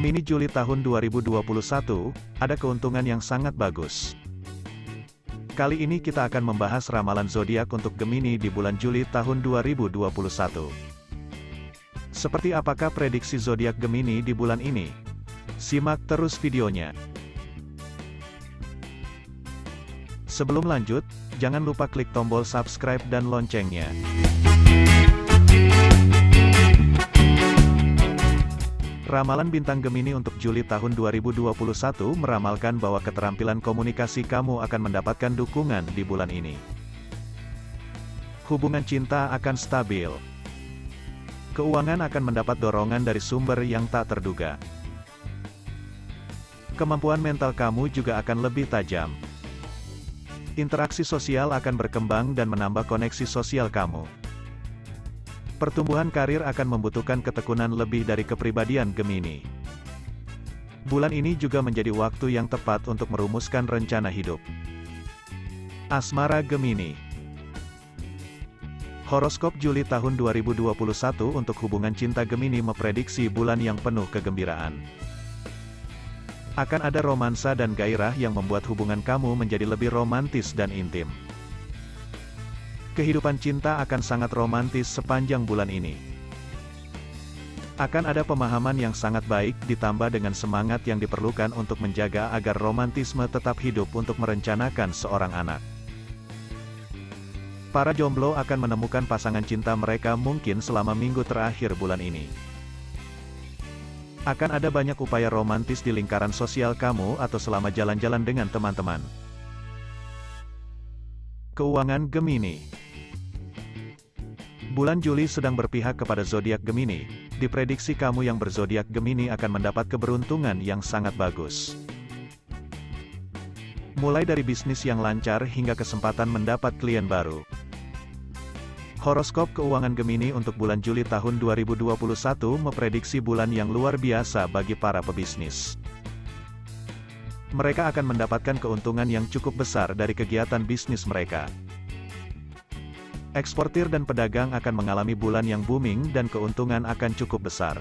Gemini Juli tahun 2021, ada keuntungan yang sangat bagus. Kali ini kita akan membahas ramalan zodiak untuk Gemini di bulan Juli tahun 2021. Seperti apakah prediksi zodiak Gemini di bulan ini? Simak terus videonya. Sebelum lanjut, jangan lupa klik tombol subscribe dan loncengnya. Ramalan bintang Gemini untuk Juli tahun 2021 meramalkan bahwa keterampilan komunikasi kamu akan mendapatkan dukungan di bulan ini. Hubungan cinta akan stabil. Keuangan akan mendapat dorongan dari sumber yang tak terduga. Kemampuan mental kamu juga akan lebih tajam. Interaksi sosial akan berkembang dan menambah koneksi sosial kamu. Pertumbuhan karir akan membutuhkan ketekunan lebih dari kepribadian Gemini. Bulan ini juga menjadi waktu yang tepat untuk merumuskan rencana hidup. Asmara Gemini Horoskop Juli tahun 2021 untuk hubungan cinta Gemini memprediksi bulan yang penuh kegembiraan. Akan ada romansa dan gairah yang membuat hubungan kamu menjadi lebih romantis dan intim. Kehidupan cinta akan sangat romantis sepanjang bulan ini. Akan ada pemahaman yang sangat baik ditambah dengan semangat yang diperlukan untuk menjaga agar romantisme tetap hidup untuk merencanakan seorang anak. Para jomblo akan menemukan pasangan cinta mereka mungkin selama minggu terakhir bulan ini. Akan ada banyak upaya romantis di lingkaran sosial kamu atau selama jalan-jalan dengan teman-teman. Keuangan Gemini Bulan Juli sedang berpihak kepada zodiak Gemini. Diprediksi kamu yang berzodiak Gemini akan mendapat keberuntungan yang sangat bagus. Mulai dari bisnis yang lancar hingga kesempatan mendapat klien baru. Horoskop keuangan Gemini untuk bulan Juli tahun 2021 memprediksi bulan yang luar biasa bagi para pebisnis. Mereka akan mendapatkan keuntungan yang cukup besar dari kegiatan bisnis mereka. Eksportir dan pedagang akan mengalami bulan yang booming dan keuntungan akan cukup besar.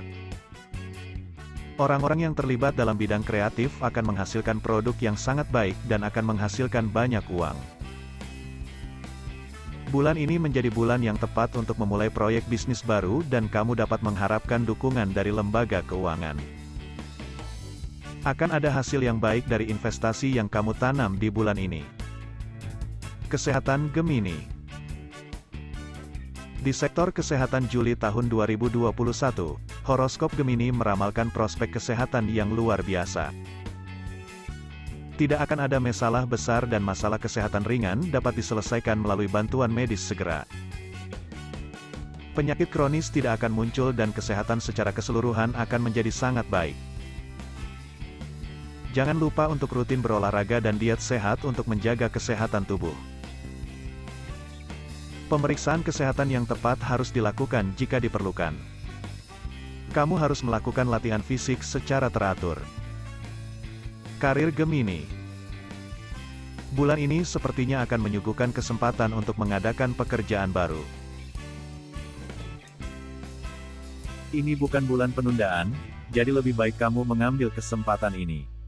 Orang-orang yang terlibat dalam bidang kreatif akan menghasilkan produk yang sangat baik dan akan menghasilkan banyak uang. Bulan ini menjadi bulan yang tepat untuk memulai proyek bisnis baru dan kamu dapat mengharapkan dukungan dari lembaga keuangan. Akan ada hasil yang baik dari investasi yang kamu tanam di bulan ini. Kesehatan Gemini di sektor kesehatan Juli tahun 2021, horoskop Gemini meramalkan prospek kesehatan yang luar biasa. Tidak akan ada masalah besar dan masalah kesehatan ringan dapat diselesaikan melalui bantuan medis segera. Penyakit kronis tidak akan muncul dan kesehatan secara keseluruhan akan menjadi sangat baik. Jangan lupa untuk rutin berolahraga dan diet sehat untuk menjaga kesehatan tubuh. Pemeriksaan kesehatan yang tepat harus dilakukan jika diperlukan. Kamu harus melakukan latihan fisik secara teratur. Karir Gemini Bulan ini sepertinya akan menyuguhkan kesempatan untuk mengadakan pekerjaan baru. Ini bukan bulan penundaan, jadi lebih baik kamu mengambil kesempatan ini.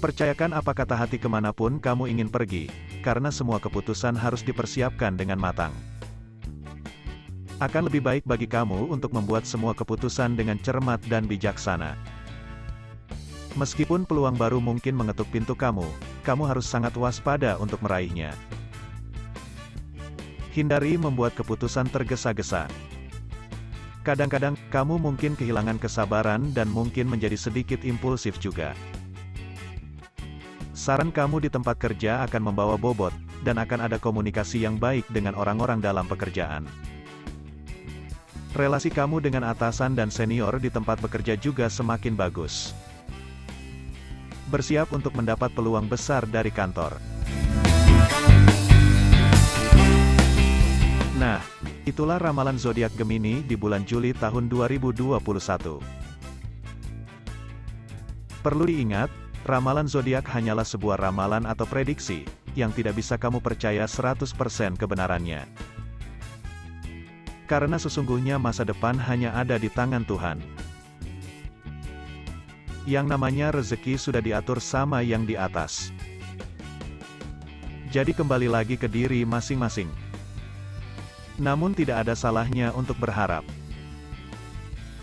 Percayakan apa kata hati ke mana pun kamu ingin pergi, karena semua keputusan harus dipersiapkan dengan matang. Akan lebih baik bagi kamu untuk membuat semua keputusan dengan cermat dan bijaksana. Meskipun peluang baru mungkin mengetuk pintu kamu, kamu harus sangat waspada untuk meraihnya. Hindari membuat keputusan tergesa-gesa. Kadang-kadang, kamu mungkin kehilangan kesabaran dan mungkin menjadi sedikit impulsif juga. Saran kamu di tempat kerja akan membawa bobot, dan akan ada komunikasi yang baik dengan orang-orang dalam pekerjaan. Relasi kamu dengan atasan dan senior di tempat bekerja juga semakin bagus. Bersiap untuk mendapat peluang besar dari kantor. Nah, itulah ramalan zodiak Gemini di bulan Juli tahun 2021. Perlu diingat, Ramalan zodiak hanyalah sebuah ramalan atau prediksi, yang tidak bisa kamu percaya 100% kebenarannya. Karena sesungguhnya masa depan hanya ada di tangan Tuhan. Yang namanya rezeki sudah diatur sama yang di atas. Jadi kembali lagi ke diri masing-masing. Namun tidak ada salahnya untuk berharap.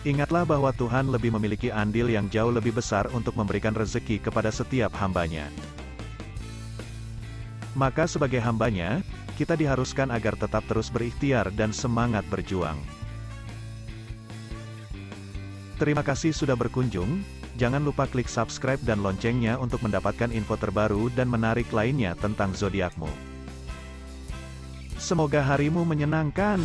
Ingatlah bahwa Tuhan lebih memiliki andil yang jauh lebih besar untuk memberikan rezeki kepada setiap hambanya. Maka sebagai hambanya, kita diharuskan agar tetap terus berikhtiar dan semangat berjuang. Terima kasih sudah berkunjung, jangan lupa klik subscribe dan loncengnya untuk mendapatkan info terbaru dan menarik lainnya tentang zodiakmu. Semoga harimu menyenangkan.